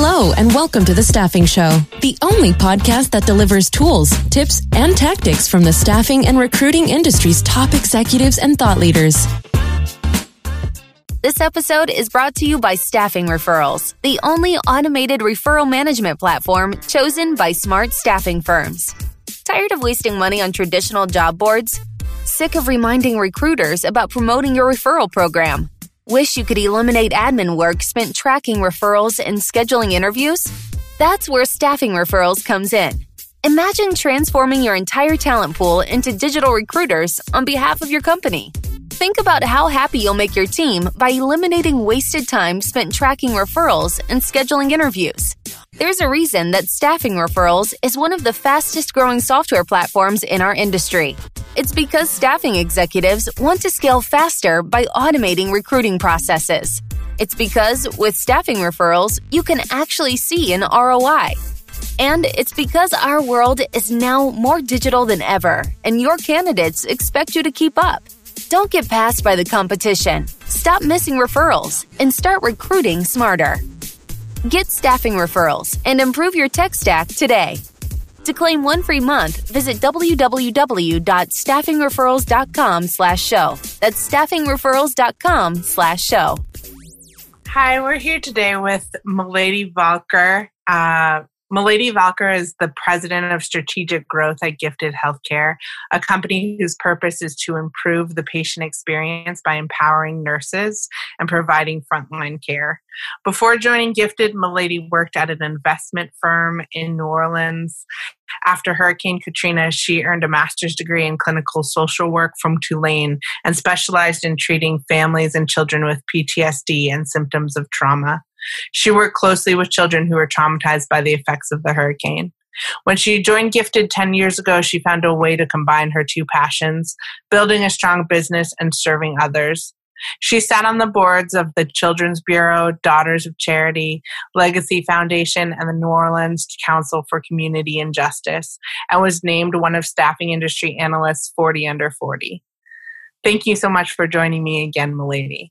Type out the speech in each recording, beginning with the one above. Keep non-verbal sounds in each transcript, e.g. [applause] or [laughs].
Hello, and welcome to The Staffing Show, the only podcast that delivers tools, tips, and tactics from the staffing and recruiting industry's top executives and thought leaders. This episode is brought to you by Staffing Referrals, the only automated referral management platform chosen by smart staffing firms. Tired of wasting money on traditional job boards? Sick of reminding recruiters about promoting your referral program? Wish you could eliminate admin work spent tracking referrals and scheduling interviews? That's where Staffing Referrals comes in. Imagine transforming your entire talent pool into digital recruiters on behalf of your company. Think about how happy you'll make your team by eliminating wasted time spent tracking referrals and scheduling interviews. There's a reason that Staffing Referrals is one of the fastest growing software platforms in our industry. It's because staffing executives want to scale faster by automating recruiting processes. It's because with Staffing Referrals, you can actually see an ROI. And it's because our world is now more digital than ever, and your candidates expect you to keep up. Don't get passed by the competition. Stop missing referrals and start recruiting smarter. Get staffing referrals and improve your tech stack today. To claim one free month, visit www.staffingreferrals.com slash show. That's staffingreferrals.com slash show. Hi, we're here today with Mullady Voelker. Uh, Mullady Voelker is the president of strategic growth at Gifted Healthcare, a company whose purpose is to improve the patient experience by empowering nurses and providing frontline care. Before joining Gifted, Mullady worked at an investment firm in New Orleans. After Hurricane Katrina, she earned a master's degree in clinical social work from Tulane and specialized in treating families and children with PTSD and symptoms of trauma. She worked closely with children who were traumatized by the effects of the hurricane. When she joined Gifted 10 years ago, she found a way to combine her two passions building a strong business and serving others. She sat on the boards of the Children's Bureau, Daughters of Charity, Legacy Foundation, and the New Orleans Council for Community and Justice, and was named one of Staffing Industry Analysts 40 Under 40. Thank you so much for joining me again, Mullady.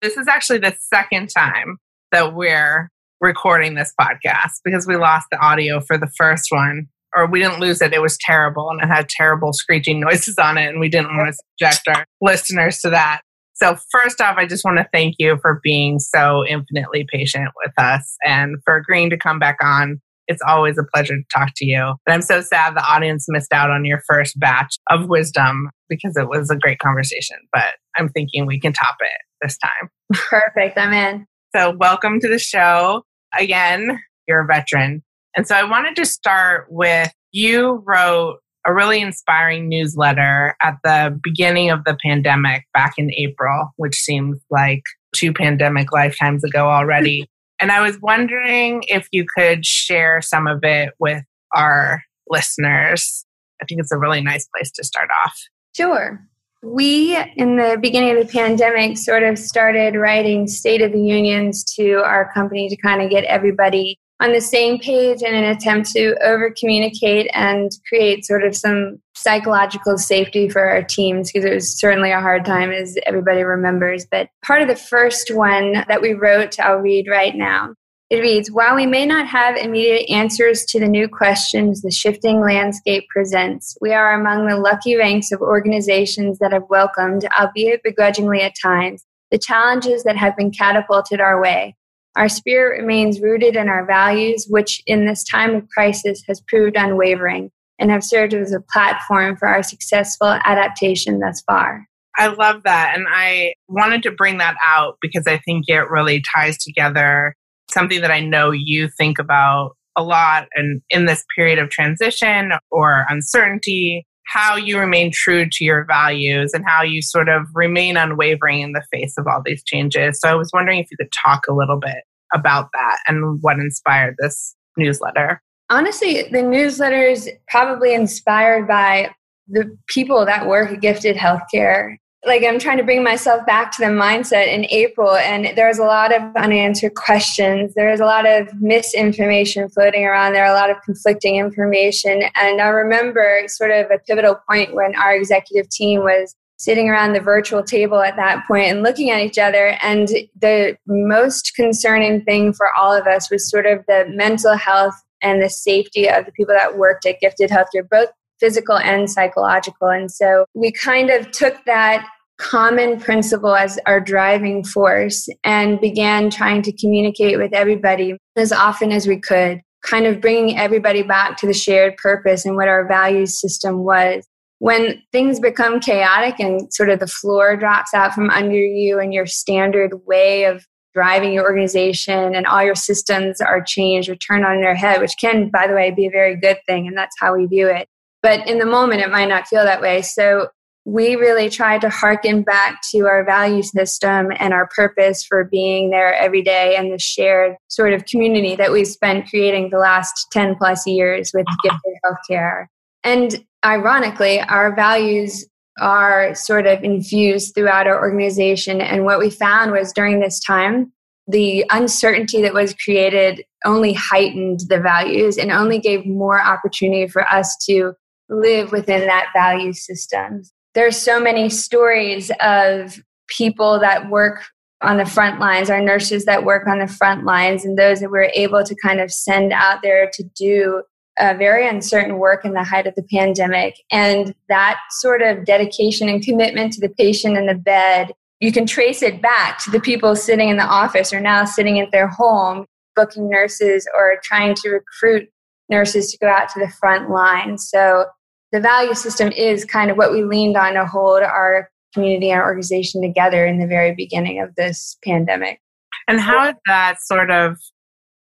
This is actually the second time that we're recording this podcast because we lost the audio for the first one or we didn't lose it. It was terrible and it had terrible screeching noises on it, and we didn't want to subject our listeners to that. So, first off, I just want to thank you for being so infinitely patient with us and for agreeing to come back on. It's always a pleasure to talk to you. But I'm so sad the audience missed out on your first batch of wisdom because it was a great conversation. But I'm thinking we can top it this time. Perfect. I'm in. So, welcome to the show. Again, you're a veteran. And so, I wanted to start with you wrote a really inspiring newsletter at the beginning of the pandemic back in April, which seems like two pandemic lifetimes ago already. [laughs] and I was wondering if you could share some of it with our listeners. I think it's a really nice place to start off. Sure. We, in the beginning of the pandemic, sort of started writing State of the Unions to our company to kind of get everybody on the same page in an attempt to over communicate and create sort of some psychological safety for our teams because it was certainly a hard time as everybody remembers. But part of the first one that we wrote, I'll read right now. It reads While we may not have immediate answers to the new questions the shifting landscape presents, we are among the lucky ranks of organizations that have welcomed, albeit begrudgingly at times, the challenges that have been catapulted our way. Our spirit remains rooted in our values, which in this time of crisis has proved unwavering and have served as a platform for our successful adaptation thus far. I love that. And I wanted to bring that out because I think it really ties together something that I know you think about a lot and in this period of transition or uncertainty, how you remain true to your values and how you sort of remain unwavering in the face of all these changes. So I was wondering if you could talk a little bit about that and what inspired this newsletter. Honestly, the newsletter is probably inspired by the people that work at Gifted Healthcare like I'm trying to bring myself back to the mindset in April, and there's a lot of unanswered questions. There's a lot of misinformation floating around. There are a lot of conflicting information. And I remember sort of a pivotal point when our executive team was sitting around the virtual table at that point and looking at each other. And the most concerning thing for all of us was sort of the mental health and the safety of the people that worked at Gifted Healthcare, both physical and psychological. And so we kind of took that common principle as our driving force and began trying to communicate with everybody as often as we could, kind of bringing everybody back to the shared purpose and what our value system was. When things become chaotic and sort of the floor drops out from under you and your standard way of driving your organization and all your systems are changed or turned on their head, which can, by the way, be a very good thing. And that's how we view it. But in the moment, it might not feel that way. So we really try to harken back to our value system and our purpose for being there every day and the shared sort of community that we've spent creating the last 10 plus years with uh-huh. gifted healthcare. And ironically, our values are sort of infused throughout our organization. And what we found was during this time, the uncertainty that was created only heightened the values and only gave more opportunity for us to live within that value system. There's so many stories of people that work on the front lines, our nurses that work on the front lines, and those that we're able to kind of send out there to do a very uncertain work in the height of the pandemic. And that sort of dedication and commitment to the patient in the bed, you can trace it back to the people sitting in the office or now sitting at their home, booking nurses or trying to recruit nurses to go out to the front line. So the value system is kind of what we leaned on to hold our community and our organization together in the very beginning of this pandemic. And how has that sort of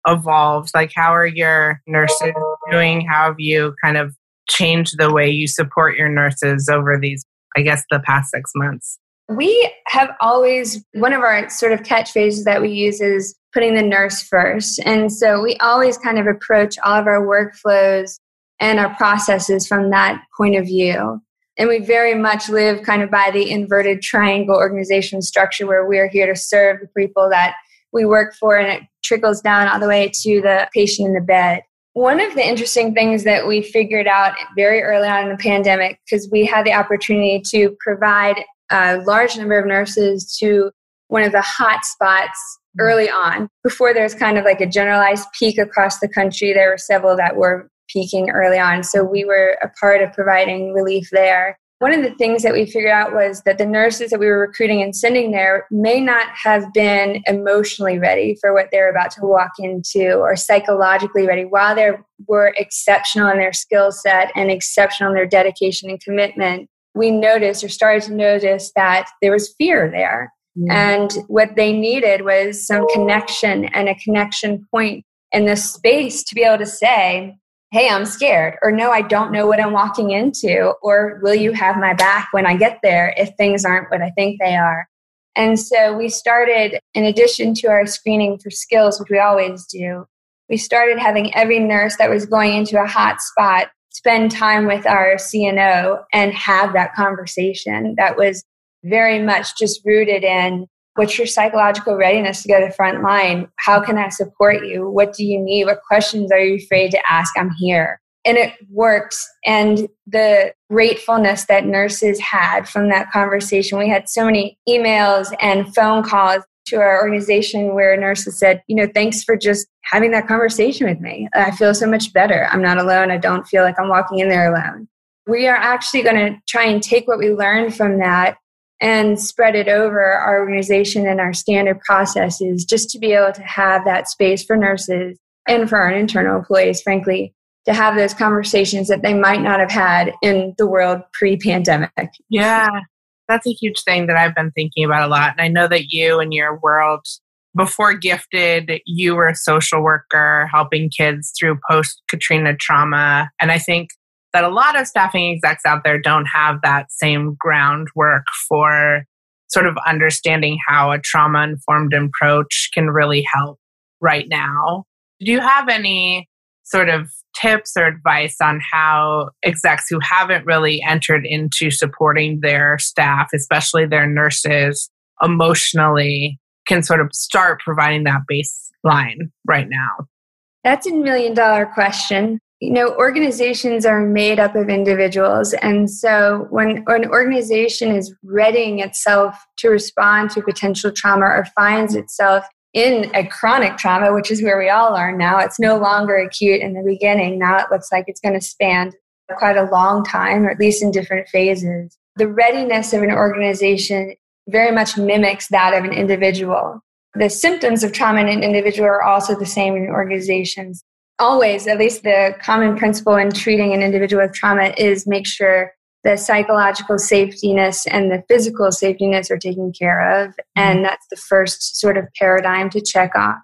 evolved? Like, how are your nurses doing? How have you kind of changed the way you support your nurses over these, I guess, the past six months? We have always, one of our sort of catchphrases that we use is putting the nurse first. And so we always kind of approach all of our workflows and our processes from that point of view. And we very much live kind of by the inverted triangle organization structure where we're here to serve the people that we work for and it trickles down all the way to the patient in the bed. One of the interesting things that we figured out very early on in the pandemic, because we had the opportunity to provide a large number of nurses to one of the hot spots mm-hmm. early on. Before there's kind of like a generalized peak across the country, there were several that were peaking early on. So we were a part of providing relief there. One of the things that we figured out was that the nurses that we were recruiting and sending there may not have been emotionally ready for what they're about to walk into or psychologically ready. While they were exceptional in their skill set and exceptional in their dedication and commitment, we noticed or started to notice that there was fear there. And what they needed was some connection and a connection point in the space to be able to say, hey, I'm scared, or no, I don't know what I'm walking into, or will you have my back when I get there if things aren't what I think they are? And so we started, in addition to our screening for skills, which we always do, we started having every nurse that was going into a hot spot spend time with our CNO and have that conversation that was very much just rooted in What's your psychological readiness to go to the front line? How can I support you? What do you need? What questions are you afraid to ask? I'm here. And it works. And the gratefulness that nurses had from that conversation, we had so many emails and phone calls to our organization where nurses said, you know, thanks for just having that conversation with me. I feel so much better. I'm not alone. I don't feel like I'm walking in there alone. We are actually going to try and take what we learned from that and spread it over our organization and our standard processes just to be able to have that space for nurses and for our internal employees, frankly, to have those conversations that they might not have had in the world pre pandemic. Yeah, that's a huge thing that I've been thinking about a lot. And I know that you and your world, before gifted, you were a social worker helping kids through post Katrina trauma. And I think that a lot of staffing execs out there don't have that same groundwork for sort of understanding how a trauma informed approach can really help right now. Do you have any sort of tips or advice on how execs who haven't really entered into supporting their staff, especially their nurses, emotionally can sort of start providing that baseline right now? That's a million dollar question you know, organizations are made up of individuals. And so when, an organization is readying itself to respond to potential trauma or finds itself in a chronic trauma, which is where we all are now, it's no longer acute in the beginning. Now it looks like it's going to span quite a long time, or at least in different phases. The readiness of an organization very much mimics that of an individual. The symptoms of trauma in an individual are also the same in organizations. Always, at least the common principle in treating an individual with trauma is make sure the psychological safetyness and the physical safetyness are taken care of. Mm-hmm. And that's the first sort of paradigm to check off.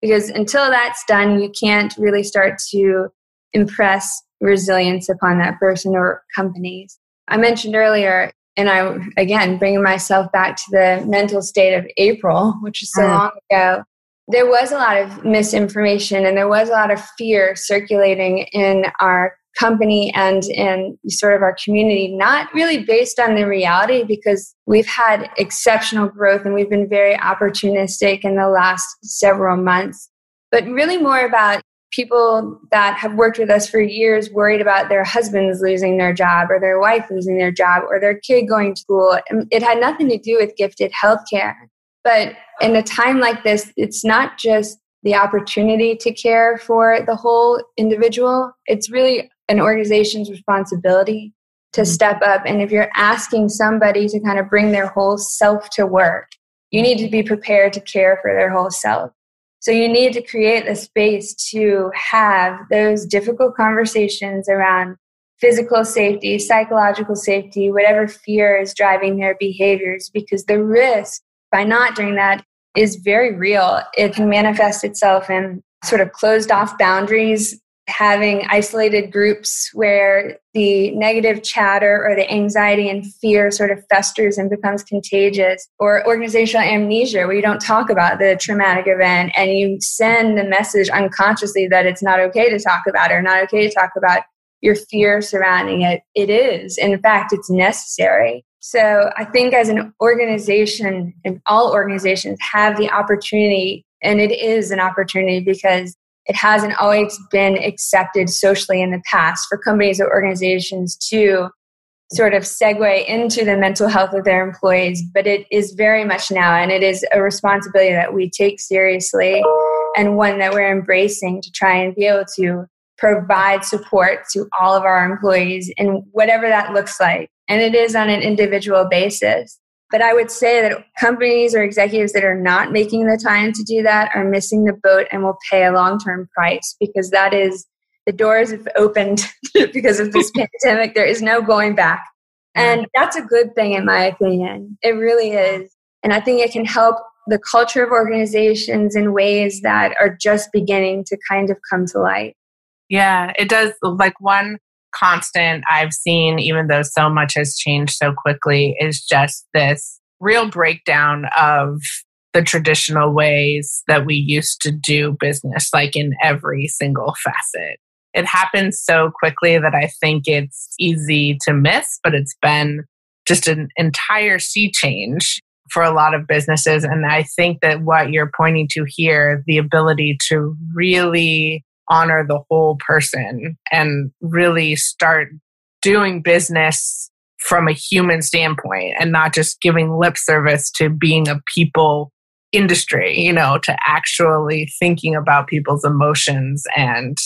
Because until that's done, you can't really start to impress resilience upon that person or companies. I mentioned earlier, and I, again, bringing myself back to the mental state of April, which is so mm. long ago, there was a lot of misinformation and there was a lot of fear circulating in our company and in sort of our community, not really based on the reality because we've had exceptional growth and we've been very opportunistic in the last several months, but really more about people that have worked with us for years worried about their husbands losing their job or their wife losing their job or their kid going to school. It had nothing to do with gifted healthcare. But in a time like this, it's not just the opportunity to care for the whole individual, it's really an organization's responsibility to mm-hmm. step up. And if you're asking somebody to kind of bring their whole self to work, you need to be prepared to care for their whole self. So you need to create the space to have those difficult conversations around physical safety, psychological safety, whatever fear is driving their behaviors, because the risk by not doing that is very real. It can manifest itself in sort of closed off boundaries having isolated groups where the negative chatter or the anxiety and fear sort of festers and becomes contagious, or organizational amnesia where you don't talk about the traumatic event and you send the message unconsciously that it's not okay to talk about it or not okay to talk about your fear surrounding it. It is. In fact, it's necessary. So I think as an organization, and all organizations have the opportunity, and it is an opportunity because it hasn't always been accepted socially in the past for companies or organizations to sort of segue into the mental health of their employees, but it is very much now, and it is a responsibility that we take seriously and one that we're embracing to try and be able to provide support to all of our employees in whatever that looks like. And it is on an individual basis. But I would say that companies or executives that are not making the time to do that are missing the boat and will pay a long term price because that is the doors have opened [laughs] because of this [laughs] pandemic. There is no going back. And that's a good thing, in my opinion. It really is. And I think it can help the culture of organizations in ways that are just beginning to kind of come to light. Yeah, it does. Like one constant I've seen, even though so much has changed so quickly, is just this real breakdown of the traditional ways that we used to do business, like in every single facet. It happens so quickly that I think it's easy to miss, but it's been just an entire sea change for a lot of businesses. And I think that what you're pointing to here, the ability to really honor the whole person and really start doing business from a human standpoint and not just giving lip service to being a people industry, you know, to actually thinking about people's emotions and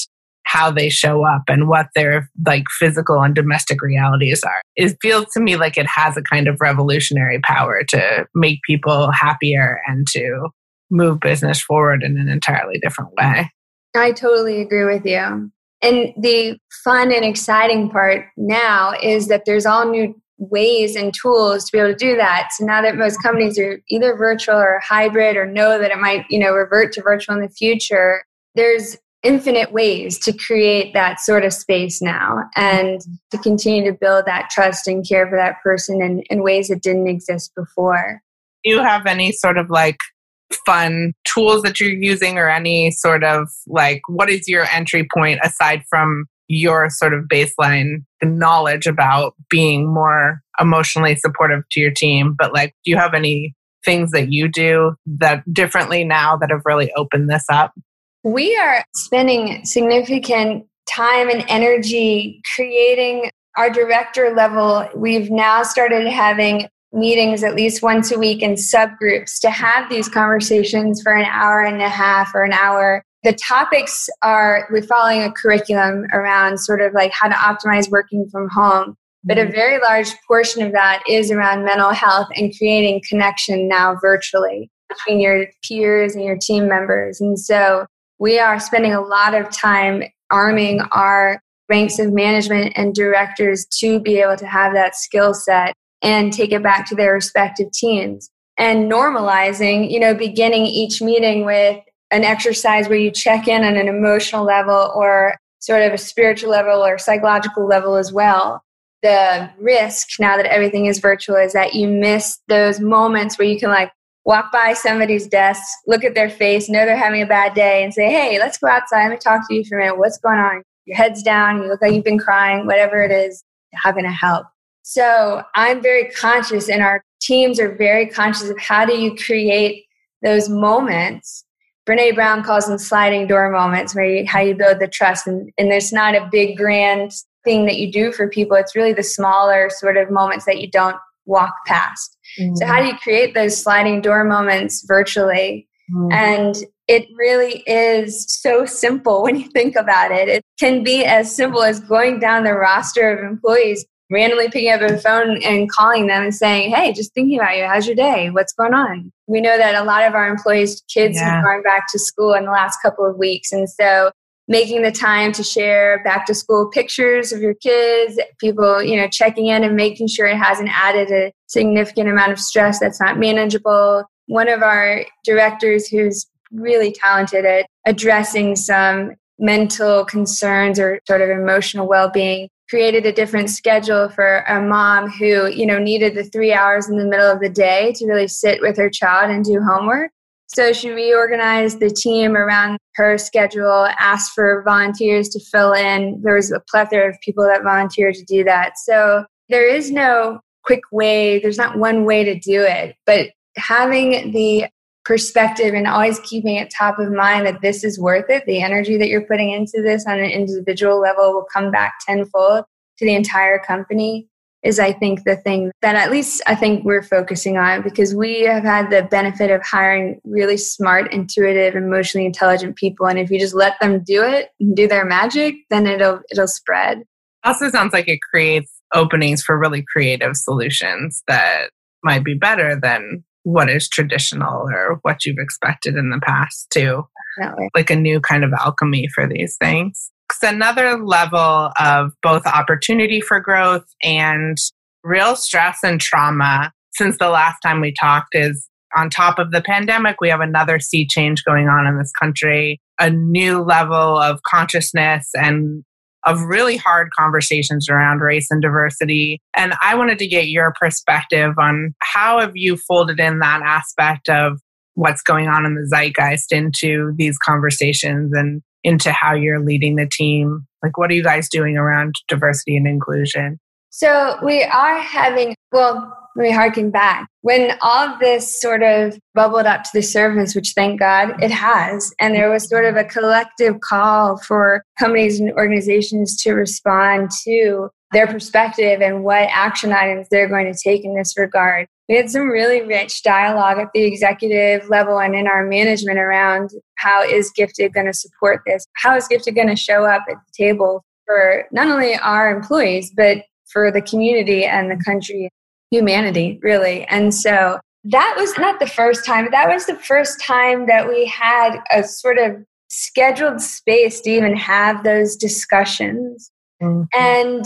how they show up and what their like physical and domestic realities are. It feels to me like it has a kind of revolutionary power to make people happier and to move business forward in an entirely different way. I totally agree with you. And the fun and exciting part now is that there's all new ways and tools to be able to do that. So now that most companies are either virtual or hybrid or know that it might, you know, revert to virtual in the future, there's infinite ways to create that sort of space now and to continue to build that trust and care for that person in, in ways that didn't exist before. Do you have any sort of like fun tools that you're using or any sort of like what is your entry point aside from your sort of baseline knowledge about being more emotionally supportive to your team but like do you have any things that you do that differently now that have really opened this up we are spending significant time and energy creating our director level. We've now started having meetings at least once a week in subgroups to have these conversations for an hour and a half or an hour. The topics are we're following a curriculum around sort of like how to optimize working from home. But a mm-hmm. very large portion of that is around mental health and creating connection now virtually between your peers and your team members. And so we are spending a lot of time arming our ranks of management and directors to be able to have that skill set and take it back to their respective teams and normalizing you know beginning each meeting with an exercise where you check in on an emotional level or sort of a spiritual level or psychological level as well. The risk now that everything is virtual is that you miss those moments where you can like walk by somebody's desk look at their face know they're having a bad day and say hey let's go outside. Let me talk to you for a minute. What's going on? Your head's down. You look like you've been crying. Whatever it is how can i help so I'm very conscious, and our teams are very conscious of how do you create those moments. Brene Brown calls them sliding door moments, where you, how you build the trust. And, and there's not a big grand thing that you do for people. It's really the smaller sort of moments that you don't walk past. Mm-hmm. So how do you create those sliding door moments virtually? Mm-hmm. And it really is so simple [laughs] when you think about it. It can be as simple as going down the roster of employees randomly picking up a phone and calling them and saying, Hey, just thinking about you. How's your day? What's going on? We know that a lot of our employees' kids yeah. have gone back to school in the last couple of weeks. And so making the time to share back to school pictures of your kids, people, you know, checking in and making sure it hasn't added a significant amount of stress that's not manageable. One of our directors who's really talented at addressing some mental concerns or sort of emotional well-being created a different schedule for a mom who you know needed the three hours in the middle of the day to really sit with her child and do homework. So she reorganized the team around her schedule asked for volunteers to fill in. There was a plethora of people that volunteered to do that. So there is no quick way there's not one way to do it. But having the perspective and always keeping it top of mind that this is worth it. The energy that you're putting into this on an individual level will come back tenfold to the entire company is I think the thing that at least I think we're focusing on because we have had the benefit of hiring really smart, intuitive, emotionally intelligent people and if you just let them do it and do their magic, then it'll it'll spread. Also sounds like it creates openings for really creative solutions that might be better than what is traditional or what you've expected in the past to Definitely. Like a new kind of alchemy for these things. It's another level of both opportunity for growth and real stress and trauma since the last time we talked is on top of the pandemic, we have another sea change going on in this country, a new level of consciousness and of really hard conversations around race and diversity. And I wanted to get your perspective on how have you folded in that aspect of what's going on in the zeitgeist into these conversations and into how you're leading the team? Like, what are you guys doing around diversity and inclusion? So, we are having, well, let me harken back. When all of this sort of bubbled up to the surface, which thank God it has, and there was sort of a collective call for companies and organizations to respond to their perspective and what action items they're going to take in this regard. We had some really rich dialogue at the executive level and in our management around how is Gifted going to support this? How is Gifted going to show up at the table for not only our employees, but for the community and the country humanity, really. And so that was not the first time, that was the first time that we had a sort of scheduled space to even have those discussions. Mm-hmm. And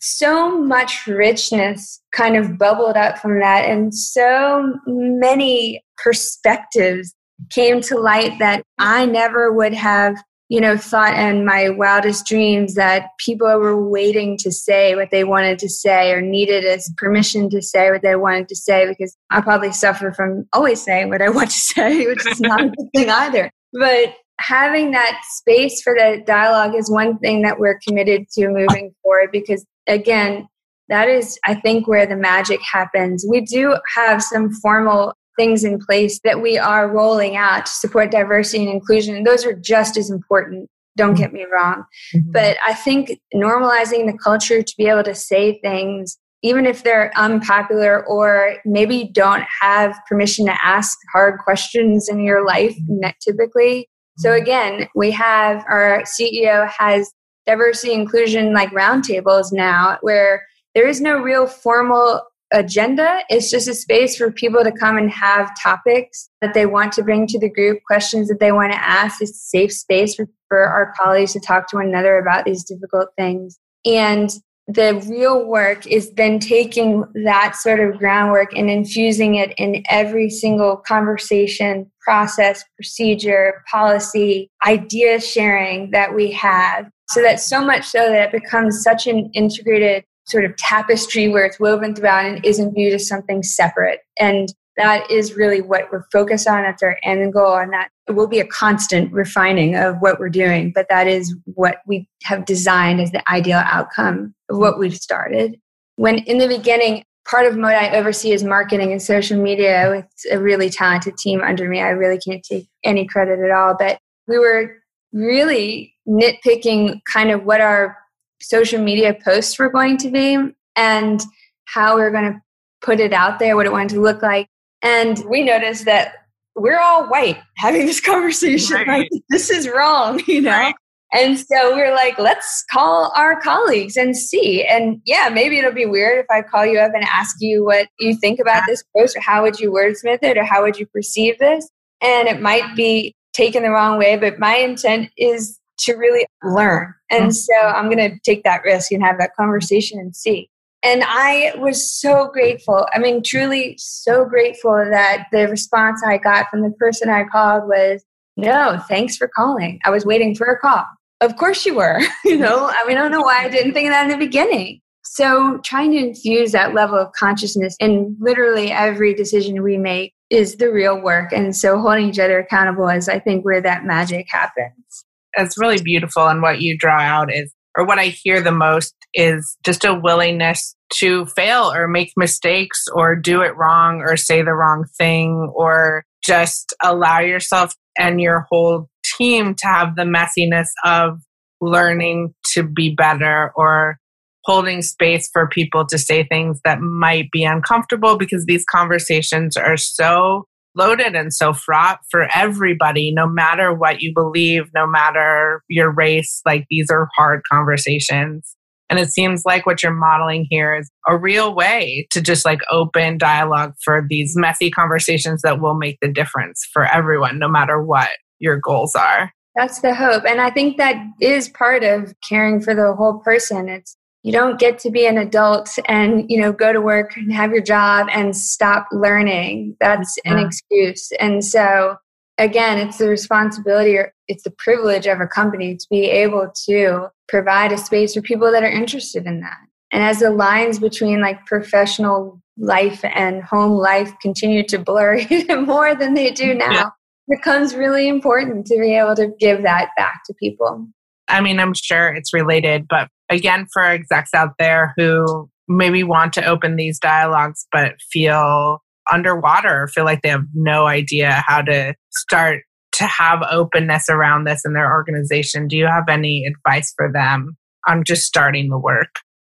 so much richness kind of bubbled up from that, and so many perspectives came to light that I never would have you know, thought in my wildest dreams that people were waiting to say what they wanted to say or needed as permission to say what they wanted to say because I probably suffer from always saying what I [laughs] want to say, which is not a good [laughs] thing either. But having that space for the dialogue is one thing that we're committed to moving forward because, again, that is, I think, where the magic happens. We do have some formal things in place that we are rolling out to support diversity and inclusion. And those are just as important. don't get me wrong. Mm-hmm. But I think normalizing the culture to be able to say things, even if they're unpopular or maybe don't have permission to ask hard questions in your life mm-hmm. typically. So mm-hmm. again, we have our CEO has diversity inclusion like roundtables now where there is no real formal agenda. It's just a space for people to come and have topics that they want to bring to the group, questions that they want to ask. It's a safe space for, for our colleagues to talk to one another about these difficult things. And the real work is then taking that sort of groundwork and infusing it in every single conversation, process, procedure, policy, idea sharing that we have. So that so much so that it becomes such an integrated sort of tapestry where it's woven throughout and isn't viewed as something separate. And that is really what we're focused on. That's our end goal. And that will be a constant refining of what we're doing. But that is what we have designed as the ideal outcome of what we've started. When in the beginning, part of what I oversee is marketing and social media with a really talented team under me. I really can't take any credit at all. But we were really nitpicking kind of what our social media posts were going to be and how we are going to put it out there, what it wanted to look like. And we noticed that we're all white having this conversation. Right. Like, this is wrong, [laughs] you know? Right. And so we are like, let's call our colleagues and see. And yeah, maybe it'll be weird if I call you up and ask you what you think about this post or how would you wordsmith it or how would you perceive this. And it might be taken the wrong way, but my intent is to really learn. And mm-hmm. so I'm going to take that risk and have that conversation and see. And I was so grateful. I mean, truly so grateful that the response I got from the person I called was, no, thanks for calling. I was waiting for a call. Of course you were. [laughs] you know, I mean, I don't know why I didn't think of that in the beginning. So trying to infuse that level of consciousness in literally every decision we make is the real work. And so holding each other accountable is, I think, where that magic happens it's really beautiful. And what you draw out is, or what I hear the most is just a willingness to fail or make mistakes or do it wrong or say the wrong thing or just allow yourself and your whole team to have the messiness of learning to be better or holding space for people to say things that might be uncomfortable because these conversations are so loaded and so fraught for everybody, no matter what you believe, no matter your race. Like these are hard conversations. And it seems like what you're modeling here is a real way to just like open dialogue for these messy conversations that will make the difference for everyone, no matter what your goals are. That's the hope. And I think that is part of caring for the whole person. It's you don't get to be an adult and you know go to work and have your job and stop learning that's yeah. an excuse and so again it's the responsibility or it's the privilege of a company to be able to provide a space for people that are interested in that and as the lines between like professional life and home life continue to blur [laughs] even more than they do now yeah. it becomes really important to be able to give that back to people I mean, I'm sure it's related, but again, for execs out there who maybe want to open these dialogues but feel underwater or feel like they have no idea how to start to have openness around this in their organization, do you have any advice for them on just starting the work?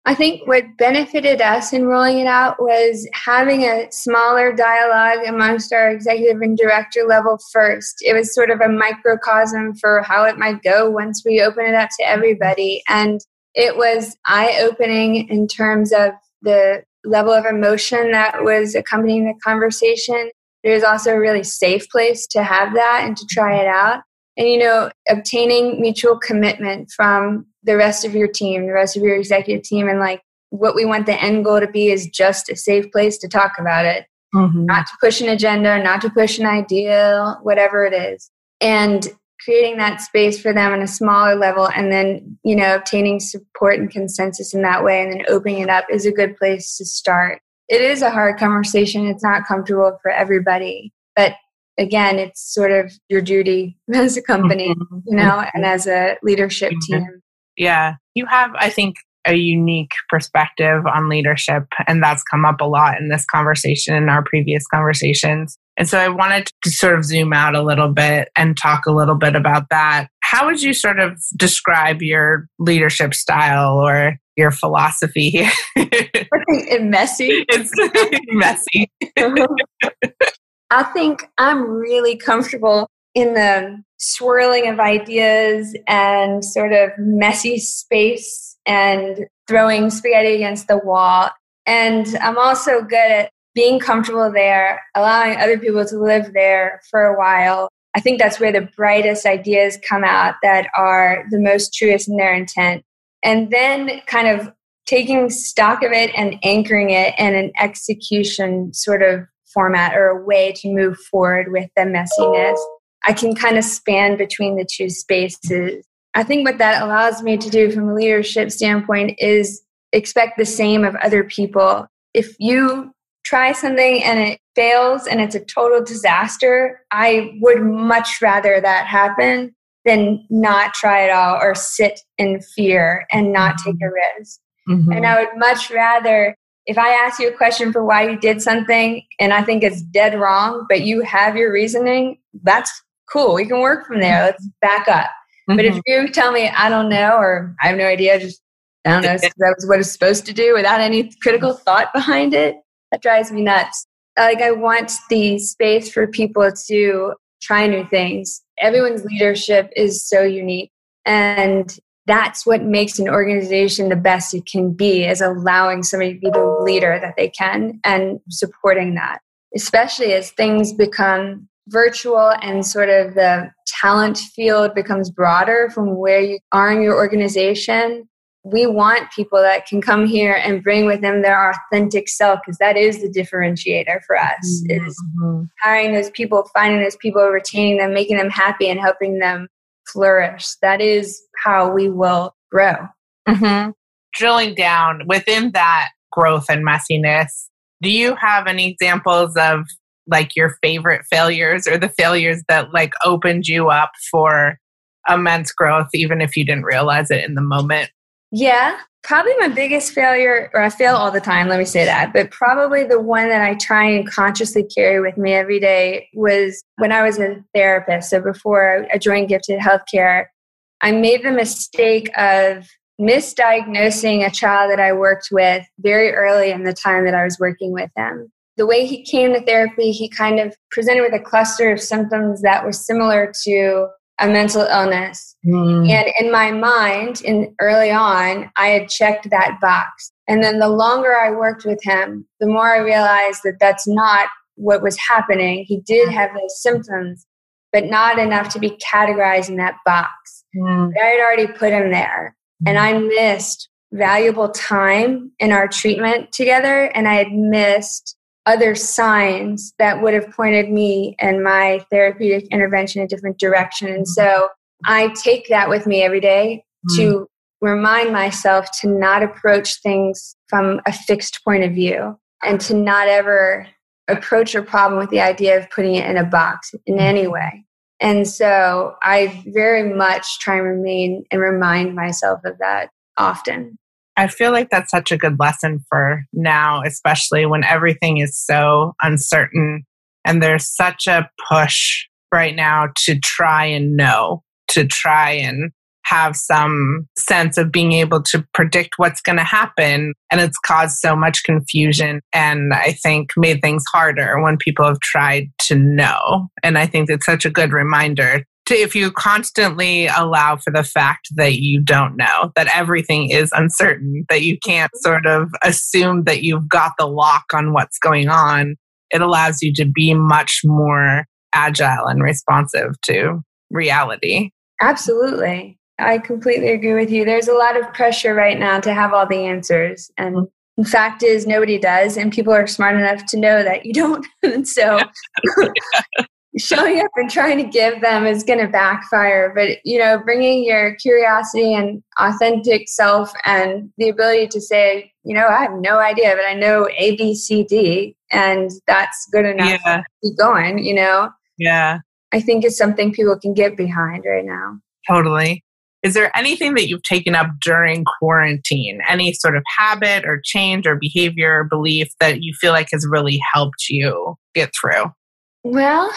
I think what benefited us in rolling it out was having a smaller dialogue amongst our executive and director level first. It was sort of a microcosm for how it might go once we open it up to everybody. And it was eye opening in terms of the level of emotion that was accompanying the conversation. It was also a really safe place to have that and to try it out. And, you know, obtaining mutual commitment from the rest of your team, the rest of your executive team, and like what we want the end goal to be is just a safe place to talk about it, mm-hmm. not to push an agenda, not to push an idea, whatever it is. And creating that space for them on a smaller level and then, you know, obtaining support and consensus in that way and then opening it up is a good place to start. It is a hard conversation. It's not comfortable for everybody. But again, it's sort of your duty [laughs] as a company, mm-hmm. you know, and as a leadership mm-hmm. team yeah. You have, I think, a unique perspective on leadership, and that's come up a lot in this conversation and our previous conversations. And so I wanted to sort of zoom out a little bit and talk a little bit about that. how would you sort of describe your leadership style or your philosophy here? [laughs] messy. [laughs] It's messy. I think I'm really comfortable in the swirling of ideas and sort of messy space and throwing spaghetti against the wall. And I'm also good at being comfortable there, allowing other people to live there for a while. I think that's where the brightest ideas come out that are the most truest in their intent. And then kind of taking stock of it and anchoring it in an execution sort of format or a way to move forward with the messiness. I can kind of span between the two spaces. I think what that allows me to do from a leadership standpoint is expect the same of other people. If you try something and it fails and it's a total disaster, I would much rather that happen than not try it all or sit in fear and not take a risk. Mm-hmm. And I would much rather, if I ask you a question for why you did something and I think it's dead wrong, but you have your reasoning, that's cool. We can work from there. Let's back up. Mm-hmm. But if mm-hmm. you tell me, I don't know, or I have no idea, just, I don't know, that was what it's supposed to do without any critical thought behind it, that drives me nuts. Like, I want the space for people to try new things. Everyone's leadership is so unique. And that's what makes an organization the best it can be is allowing somebody to be the leader that they can and supporting that especially as things become virtual and sort of the talent field becomes broader from where you are in your organization we want people that can come here and bring with them their authentic self because that is the differentiator for us mm-hmm. is hiring those people finding those people retaining them making them happy and helping them flourish. That is how we will grow. Mm-hmm. Drilling down within that growth and messiness, do you have any examples of like your favorite failures or the failures that like opened you up for immense growth, even if you didn't realize it in the moment? Yeah, probably my biggest failure, or I fail all the time, let me say that, but probably the one that I try and consciously carry with me every day was when I was a therapist. So before I joined Gifted Healthcare, I made the mistake of misdiagnosing a child that I worked with very early in the time that I was working with him. The way he came to therapy, he kind of presented with a cluster of symptoms that were similar to a mental illness. Mm. And in my mind, in early on, I had checked that box. And then the longer I worked with him, the more I realized that that's not what was happening. He did have those symptoms, but not enough to be categorized in that box. Mm. I had already put him there. And I missed valuable time in our treatment together. And I had missed other signs that would have pointed me and my therapeutic intervention in a different direction. And so I take that with me every day mm. to remind myself to not approach things from a fixed point of view and to not ever approach a problem with the idea of putting it in a box in any way. And so I very much try and remain and remind myself of that often. I feel like that's such a good lesson for now, especially when everything is so uncertain and there's such a push right now to try and know, to try and have some sense of being able to predict what's going to happen. And it's caused so much confusion and I think made things harder when people have tried to know. And I think it's such a good reminder to if you constantly allow for the fact that you don't know, that everything is uncertain, that you can't sort of assume that you've got the lock on what's going on, it allows you to be much more agile and responsive to reality. Absolutely. I completely agree with you. There's a lot of pressure right now to have all the answers. And mm-hmm. the fact is, nobody does. And people are smart enough to know that you don't. [laughs] and so [laughs] showing up and trying to give them is going to backfire. But you know bringing your curiosity and authentic self and the ability to say you know i have no idea but i know a b c d and that's good enough yeah. to keep going you know? Yeah. I think is something people can get behind right now. Totally. Is there anything that you've taken up during quarantine? Any sort of habit or change or behavior or belief that you feel like has really helped you get through well,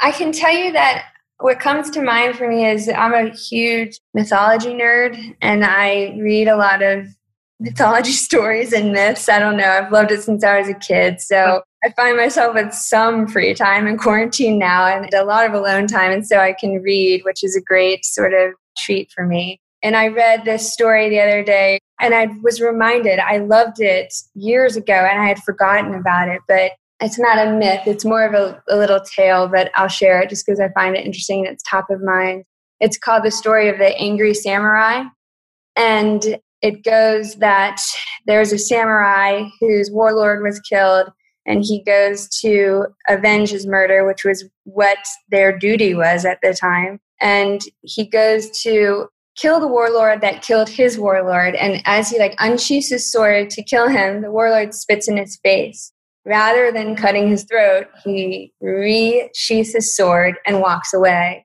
I can tell you that What comes to mind for me is I'm a huge mythology nerd and I read a lot of [laughs] mythology stories and myths. I don't know. I've loved it since I was a kid. So I find myself with some free time in quarantine now and a lot of alone time. And so I can read, which is a great sort of treat for me. And I read this story the other day and I was reminded, I loved it years ago and I had forgotten about it, but it's not a myth. It's more of a, a little tale, but I'll share it just because I find it interesting and it's top of mind. It's called The Story of the Angry Samurai. And it goes that there's a samurai whose warlord was killed and he goes to avenge his murder, which was what their duty was at the time. And he goes to kill the warlord that killed his warlord. And as he like unsheaths his sword to kill him, the warlord spits in his face. Rather than cutting his throat, he re-sheaths his sword and walks away.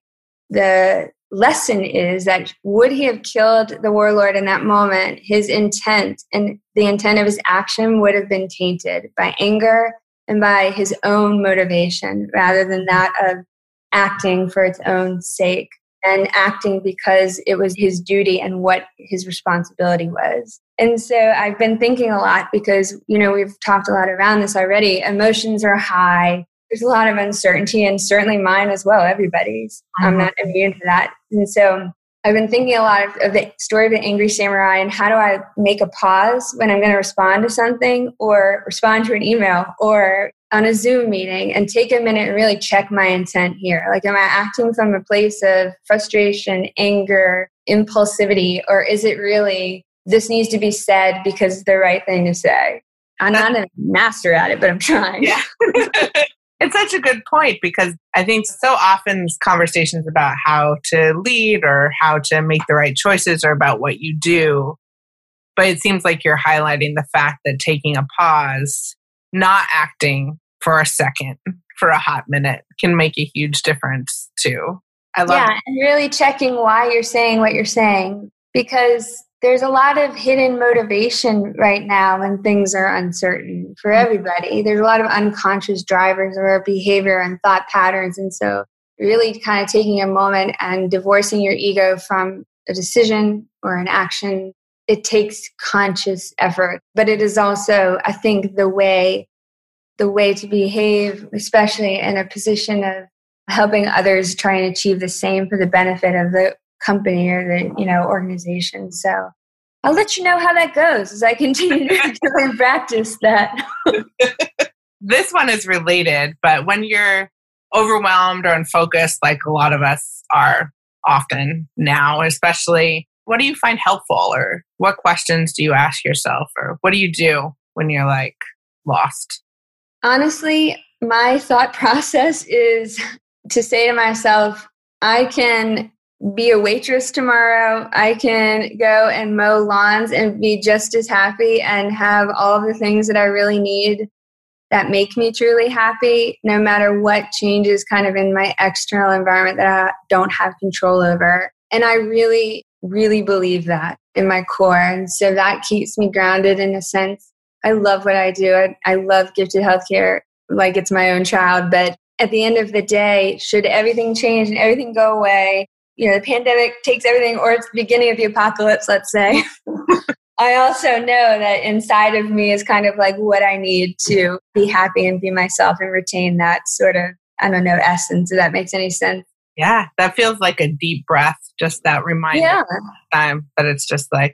The lesson is that would he have killed the warlord in that moment, his intent and the intent of his action would have been tainted by anger and by his own motivation rather than that of acting for its own sake and acting because it was his duty and what his responsibility was. And so I've been thinking a lot because, you know, we've talked a lot around this already. Emotions are high there's a lot of uncertainty and certainly mine as well everybody's i'm not immune to that and so i've been thinking a lot of, of, the story of the angry samurai and how do i make a pause when i'm going to respond to something or respond to an email or on a zoom meeting and take a minute and really check my intent here like am i acting from a place of frustration anger impulsivity or is it really this needs to be said because the right thing to say I'm not a master at it, but I'm trying. Yeah. [laughs] It's such a good point because I think so often conversations about how to lead or how to make the right choices are about what you do. But it seems like you're highlighting the fact that taking a pause, not acting for a second, for a hot minute, can make a huge difference too. I love Yeah, it. and really checking why you're saying what you're saying because there's a lot of hidden motivation right now when things are uncertain for mm-hmm. everybody. There's a lot of unconscious drivers of our behavior and thought patterns. And so, really kind of taking a moment and divorcing your ego from a decision or an action, it takes conscious effort. But it is also, I think, the way the way to behave, especially in a position of helping others try and achieve the same for the benefit of the company or the you know organization. So I'll let you know how that goes as I continue to [laughs] practice that. this one is related, but when you're overwhelmed or unfocused, like a lot of us are often now, especially, what do you find helpful or what questions do you ask yourself or what do you do when you're like lost? Honestly, my thought [laughs] process is to say to myself, I can be a waitress tomorrow. I can go and mow lawns and be just as happy and have all the things that I really need that make me truly happy, no matter what changes kind of in my external environment that I don't have control over. And I really, really believe that in my core. And so that keeps me grounded in a sense. I love what I do. I, I love gifted healthcare like it's my own child. But at the end of the day, should everything change and everything go away, you know, the pandemic takes everything, or it's the beginning of the apocalypse, let's say. [laughs] I also know that inside of me is kind of like what I need to be happy and be myself and retain that sort of, I don't know, essence, if that makes any sense. Yeah, that feels like a deep breath, just that reminder yeah. time that it's just like,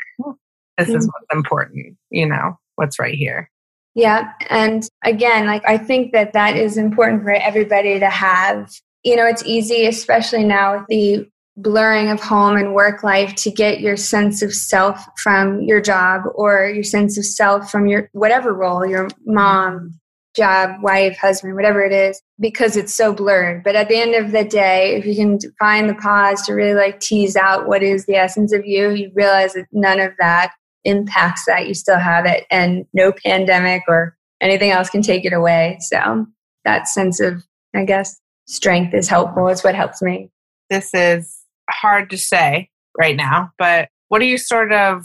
this mm-hmm. is what's important, you know, what's right here. Yeah. And again, like I think that that is important for everybody to have. You know, it's easy, especially now with the blurring of home and work life to get your sense of self from your job or your sense of self from your whatever role your mom job wife husband whatever it is because it's so blurred. But at the end of the day if you can find the pause to really like tease out what is the essence of you you realize that none of that impacts that. You still have it and no pandemic or anything else can take it away. So that sense of i guess strength is helpful. It's what helps me. This is hard to say right now, but what are you sort of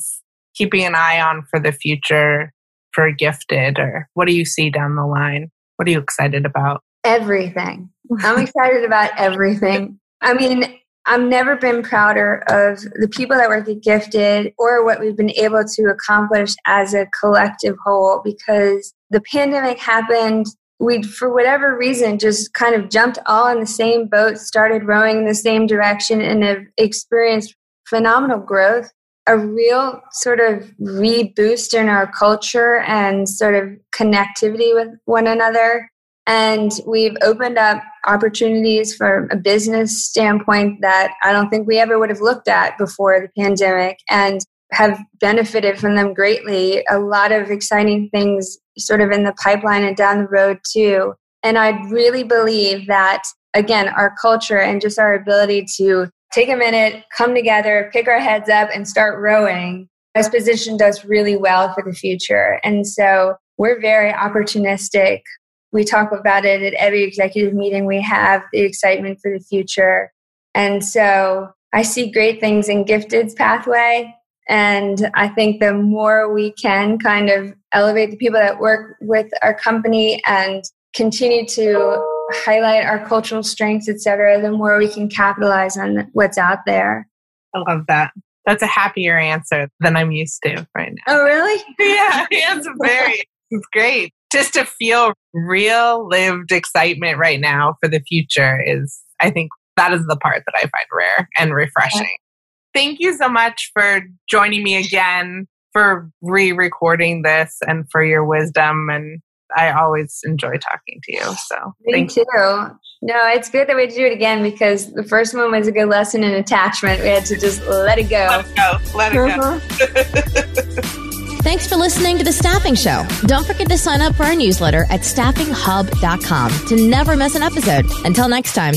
keeping an eye on for the future for Gifted, or what do you see down the line? What are you excited about? Everything. [laughs] I'm excited about everything. I mean, I've never been prouder of the people that work at Gifted or what we've been able to accomplish as a collective whole because the pandemic happened. We, for whatever reason, just kind of jumped all in the same boat, started rowing in the same direction, and have experienced phenomenal growth. A real sort of reboost in our culture and sort of connectivity with one another. And we've opened up opportunities from a business standpoint that I don't think we ever would have looked at before the pandemic and have benefited from them greatly. A lot of exciting things sort of in the pipeline and down the road too. And I really believe that, again, our culture and just our ability to take a minute, come together, pick our heads up, and start rowing. Has positioned us really well for the future. And so we're very opportunistic. We talk about it at every executive meeting we have the excitement for the future. And so i see great things in gifted's pathway. And i think the more we can kind of elevate the people that work with our company and continue to highlight our cultural strengths etc the more we can capitalize on what's out there i love that that's a happier answer than i'm used to right now oh really [laughs] yeah it's very it's great just to feel real lived excitement right now for the future is, I think that is the part that I find rare and refreshing. Yeah. Thank you so much for joining me again, for re recording this, and for your wisdom. And I always enjoy talking to you. So, me too. You. No, it's good that we do it again because the first one was a good lesson in attachment. We had to just let it go. Let it go. Let it go. Uh-huh. [laughs] Thanks for listening to The Staffing Show. Don't forget to sign up for our newsletter at staffinghub.com to never miss an episode. Until next time,